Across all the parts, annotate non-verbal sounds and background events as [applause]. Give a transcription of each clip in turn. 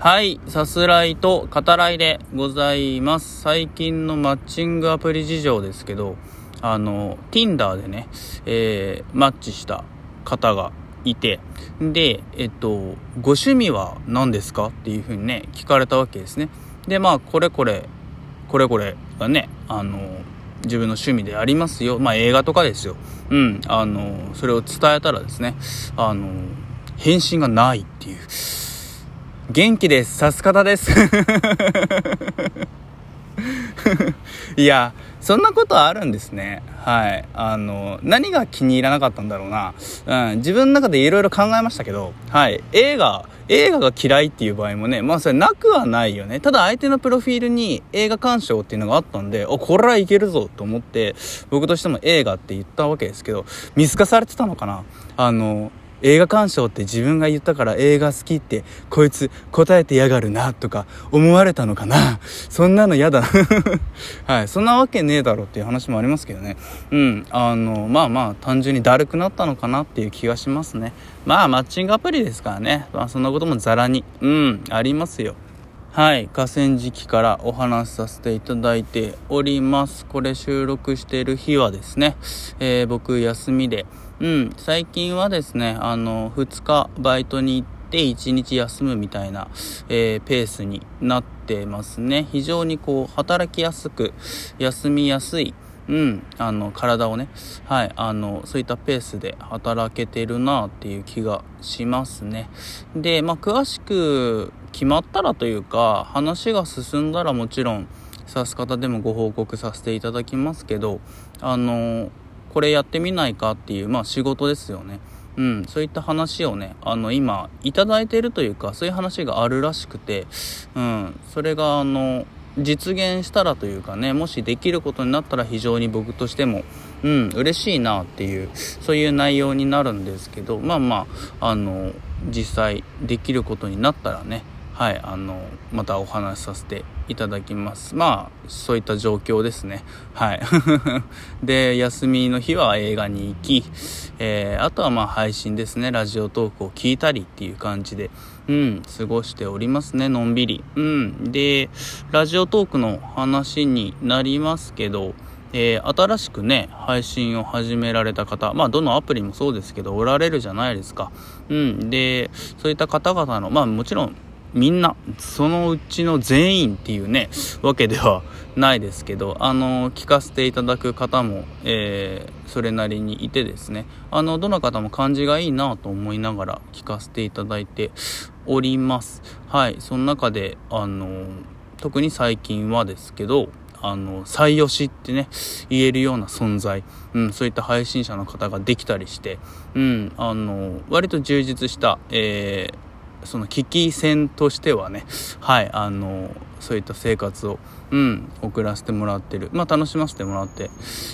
はい、さすらいと語らいでございます。最近のマッチングアプリ事情ですけど、あの、Tinder でね、えー、マッチした方がいて、で、えっと、ご趣味は何ですかっていうふうにね、聞かれたわけですね。で、まあ、これこれ、これこれがね、あの、自分の趣味でありますよ。まあ、映画とかですよ。うん、あの、それを伝えたらですね、あの、返信がないっていう。元気です。さす方です。[laughs] いや、そんなことあるんですね。はい。あの、何が気に入らなかったんだろうな。うん、自分の中でいろいろ考えましたけど、はい。映画、映画が嫌いっていう場合もね、まあそれなくはないよね。ただ相手のプロフィールに映画鑑賞っていうのがあったんで、お、これはいけるぞと思って、僕としても映画って言ったわけですけど、見透かされてたのかなあの、映画鑑賞って自分が言ったから映画好きってこいつ答えてやがるなとか思われたのかな。[laughs] そんなの嫌だ [laughs] はい。そんなわけねえだろっていう話もありますけどね。うん。あのまあまあ単純にだるくなったのかなっていう気がしますね。まあマッチングアプリですからね。まあそんなこともザラに。うん。ありますよ。はい。河川敷からお話しさせていただいております。これ収録している日はですね、えー、僕休みでうん、最近はですね、あの、2日バイトに行って1日休むみたいな、えー、ペースになってますね。非常にこう、働きやすく、休みやすい、うん、あの、体をね、はい、あの、そういったペースで働けてるなっていう気がしますね。で、まあ、詳しく決まったらというか、話が進んだらもちろん、さす方でもご報告させていただきますけど、あの、これやってみないかっていう、まあ仕事ですよね。うん、そういった話をね、あの、今、いただいているというか、そういう話があるらしくて、うん、それが、あの、実現したらというかね、もしできることになったら非常に僕としても、うん、嬉しいなっていう、そういう内容になるんですけど、まあまあ、あの、実際できることになったらね、はい、あの、またお話しさせていただきます。まあ、そういった状況ですね。はい。[laughs] で、休みの日は映画に行き、えー、あとはまあ配信ですね。ラジオトークを聞いたりっていう感じで、うん、過ごしておりますね。のんびり。うん。で、ラジオトークの話になりますけど、えー、新しくね、配信を始められた方、まあ、どのアプリもそうですけど、おられるじゃないですか。うん。で、そういった方々の、まあ、もちろん、みんな、そのうちの全員っていうね、わけではないですけど、あの、聞かせていただく方も、えー、それなりにいてですね、あの、どの方も感じがいいなと思いながら聞かせていただいております。はい、その中で、あの、特に最近はですけど、あの、採用しってね、言えるような存在、うん、そういった配信者の方ができたりして、うん、あの、割と充実した、えー、その危機戦としてはね、はい、あの、そういった生活を、うん、送らせてもらってる。まあ、楽しませてもらって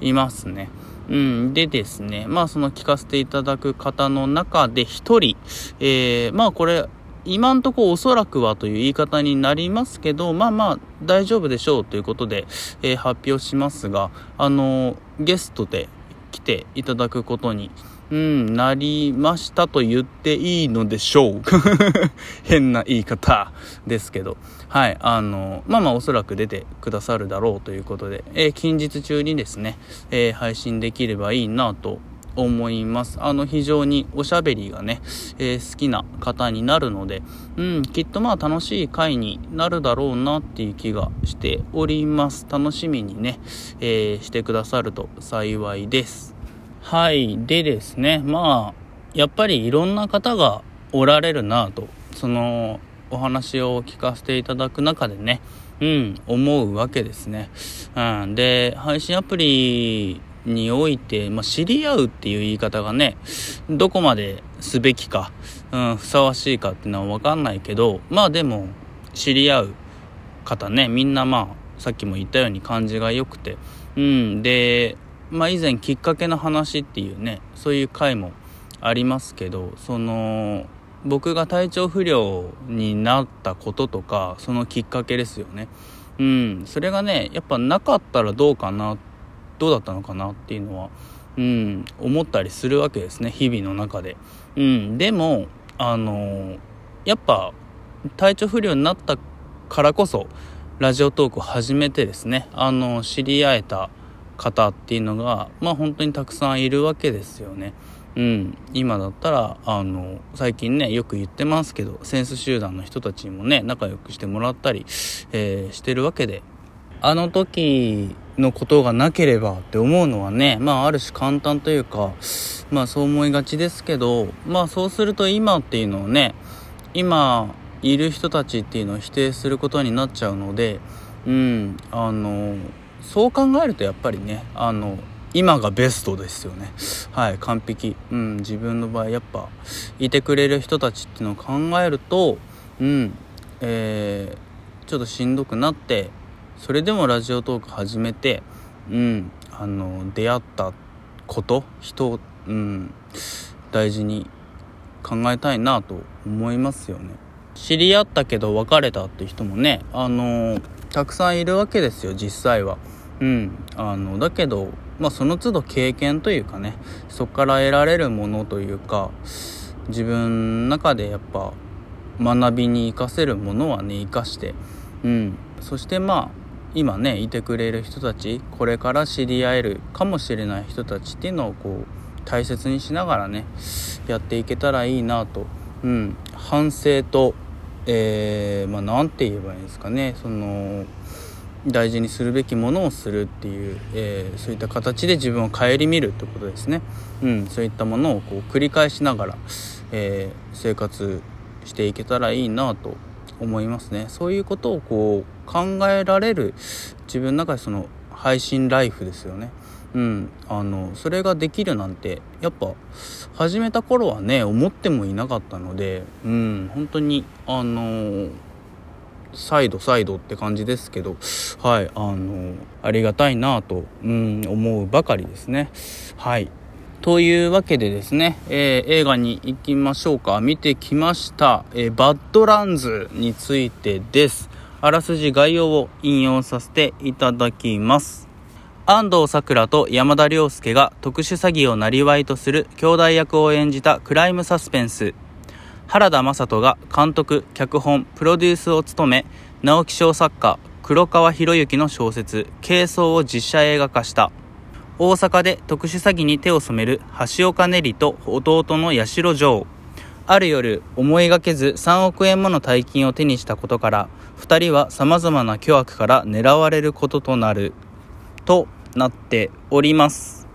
いますね。うん、でですね、まあ、その聞かせていただく方の中で一人、えー、まあ、これ、今んとこおそらくはという言い方になりますけど、まあまあ大丈夫でしょうということで、えー、発表しますが、あのー、ゲストで来ていただくことに、うん、なりましたと言っていいのでしょう。[laughs] 変な言い方ですけど。はい、あの、まあまあおそらく出てくださるだろうということで、えー、近日中にですね、えー、配信できればいいなと思います。あの、非常におしゃべりがね、えー、好きな方になるので、うん、きっとまあ楽しい回になるだろうなっていう気がしております。楽しみにね、えー、してくださると幸いです。はい。でですね、まあ、やっぱりいろんな方がおられるなと、その、お話を聞かせていただく中でね、うん、思うわけですね。うん、で、配信アプリにおいて、まあ、知り合うっていう言い方がね、どこまですべきか、うん、ふさわしいかっていうのはわかんないけど、まあでも、知り合う方ね、みんなまあ、さっきも言ったように感じが良くて、うん、で、まあ以前きっかけの話っていうね、そういう回もありますけど、その、僕が体調不良になったこととか、そのきっかけですよね。うん、それがね、やっぱなかったらどうかな、どうだったのかなっていうのは、うん、思ったりするわけですね、日々の中で。うん、でも、あの、やっぱ、体調不良になったからこそラジオトークを始めてですねあの知り合えた方っていうのがまあ本当にたくさんいるわけですよね。うん、今だったらあの最近ねよく言ってますけどセンス集団の人たちにもね仲良くしてもらったり、えー、してるわけであの時のことがなければって思うのはねまあある種簡単というかまあそう思いがちですけどまあそうすると今っていうのをね今いる人たちっていうのを否定することになっちゃうのでうんあのそう考えるとやっぱりねあの今がベストですよね。はい完璧。うん自分の場合やっぱいてくれる人たちっていうのを考えるとうんえー、ちょっとしんどくなってそれでもラジオトーク始めてうんあの出会ったこと人、うん、大事に考えたいなと思いますよね。知り合ったけど別れたって人もねあのたくさんいるわけですよ実際は。うん。あのだけどまあその都度経験というかねそこから得られるものというか自分の中でやっぱ学びに生かせるものはね生かしてうん。そしてまあ今ねいてくれる人たちこれから知り合えるかもしれない人たちっていうのをこう大切にしながらねやっていけたらいいなと、うん、反省と、えー、まあ、何て言えばいいんですかねその大事にするべきものをするっていう、えー、そういった形で自分を顧みるってことですね、うん、そういったものをこう繰り返しながら、えー、生活していけたらいいなと思いますね。そういうことをこう考えられる自分の中でその配信ライフですよね。うんあのそれができるなんてやっぱ始めた頃はね思ってもいなかったのでうん本当にあの再度再度って感じですけどはいあのありがたいなと、うん、思うばかりですねはいというわけでですね、えー、映画に行きましょうか。見てきました。えー、バッドランズについてです。あらすじ概要を引用させていただきます。安藤サクラと山田涼介が特殊詐欺を生りとする兄弟役を演じたクライムサスペンス。原田雅人が監督、脚本、プロデュースを務め、直木賞作家、黒川博之の小説、軽装を実写映画化した。大阪で特殊詐欺に手を染める橋岡練と弟の八代城。ある夜思いがけず3億円もの大金を手にしたことから2人は様々な巨悪から狙われることとなる。となっております。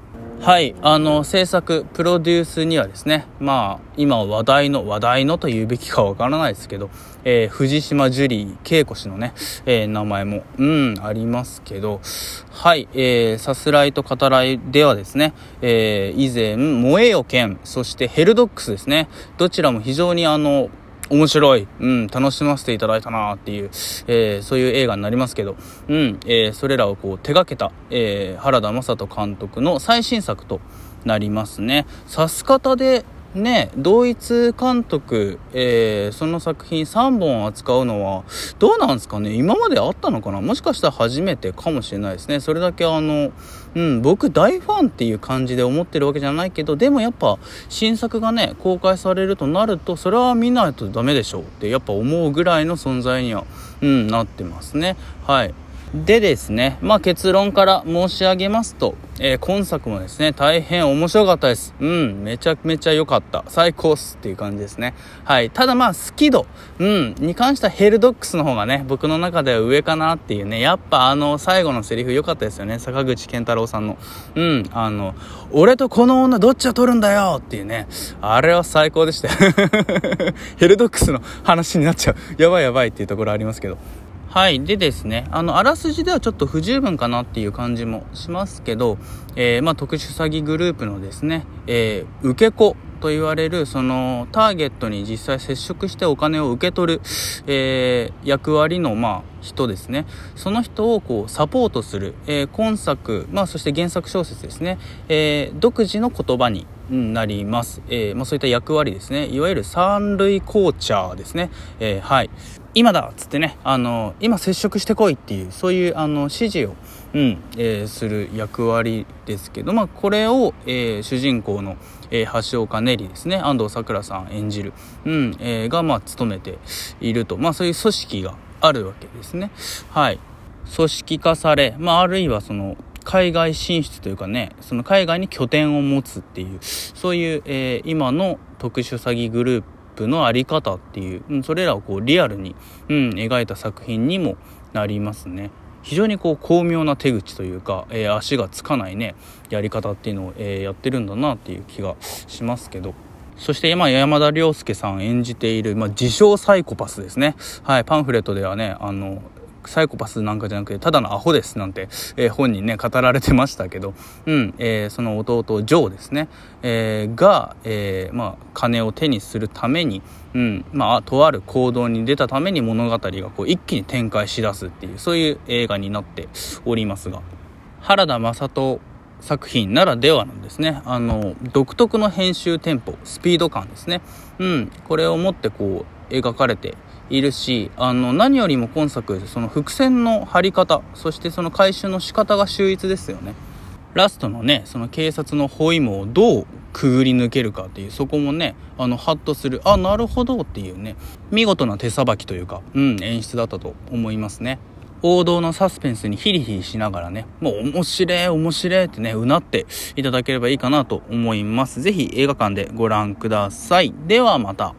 はい、あの、制作、プロデュースにはですね、まあ、今話題の、話題のと言うべきかわからないですけど、えー、藤島ジュリー恵子氏のね、えー、名前も、うん、ありますけど、はい、えー、さすらいと語らいではですね、えー、以前、燃えよ剣、そしてヘルドックスですね、どちらも非常にあの、面白い、うん、楽しませていただいたなっていう、えー、そういう映画になりますけど、うん、えー、それらをこう手掛けた、えー、原田雅人監督の最新作となりますね。さす方でね、同一監督、えー、その作品3本扱うのは、どうなんですかね？今まであったのかな？もしかしたら初めてかもしれないですね。それだけあの、うん、僕大ファンっていう感じで思ってるわけじゃないけど、でもやっぱ新作がね、公開されるとなると、それは見ないとダメでしょうってやっぱ思うぐらいの存在には、うん、なってますね。はい。でですね、まあ結論から申し上げますと、えー、今作もですね、大変面白かったです。うん、めちゃめちゃ良かった。最高っすっていう感じですね。はい。ただまあ好き度、うん、に関してはヘルドックスの方がね、僕の中では上かなっていうね、やっぱあの最後のセリフ良かったですよね。坂口健太郎さんの。うん、あの、俺とこの女どっちを取るんだよっていうね、あれは最高でした [laughs] ヘルドックスの話になっちゃう。やばいやばいっていうところありますけど。はい。でですね、あの、あらすじではちょっと不十分かなっていう感じもしますけど、えー、まあ、特殊詐欺グループのですね、えー、受け子と言われる、その、ターゲットに実際接触してお金を受け取る、えー、役割の、まあ、人ですね。その人を、こう、サポートする、え、今作、まあ、そして原作小説ですね、え、独自の言葉に、なります。え、まあ、そういった役割ですね。いわゆる三類紅茶ですね。え、はい。今だっつってね、あの、今接触してこいっていう、そういう、あの、指示を、うん、えー、する役割ですけど、まあ、これを、えー、主人公の、えー、橋岡ねりですね安藤サクラさん演じる、うんえー、が、まあ、務めていると、まあ、そういう組織があるわけですね。はい組織化され、まあ、あるいはその海外進出というかねその海外に拠点を持つっていうそういう、えー、今の特殊詐欺グループの在り方っていう、うん、それらをこうリアルに、うん、描いた作品にもなりますね。非常にこう巧妙な手口というか、えー、足がつかないねやり方っていうのを、えー、やってるんだなっていう気がしますけどそして今山田涼介さん演じている、まあ、自称サイコパスですねはいパンフレットではねあのサイコパスなんかじゃなくてただのアホですなんて、えー、本にね語られてましたけど、うんえー、その弟ジョーですね、えー、が、えまあ、金を手にするために、うんまあ、とある行動に出たために物語がこう一気に展開しだすっていうそういう映画になっておりますが。原田雅人作品ならではのですね。あの独特の編集テンポスピード感ですね、うん、これをもってこう描かれているしあの何よりも今作その伏線の張り方そしてその回収の仕方が秀逸ですよねラストのねその警察の包囲網をどうくぐり抜けるかっていうそこもねあのハッとするあなるほどっていうね見事な手さばきというか、うん、演出だったと思いますね王道のサスペンスにヒリヒリしながらね、もう面白い面白いってね、うなっていただければいいかなと思います。ぜひ映画館でご覧ください。ではまた。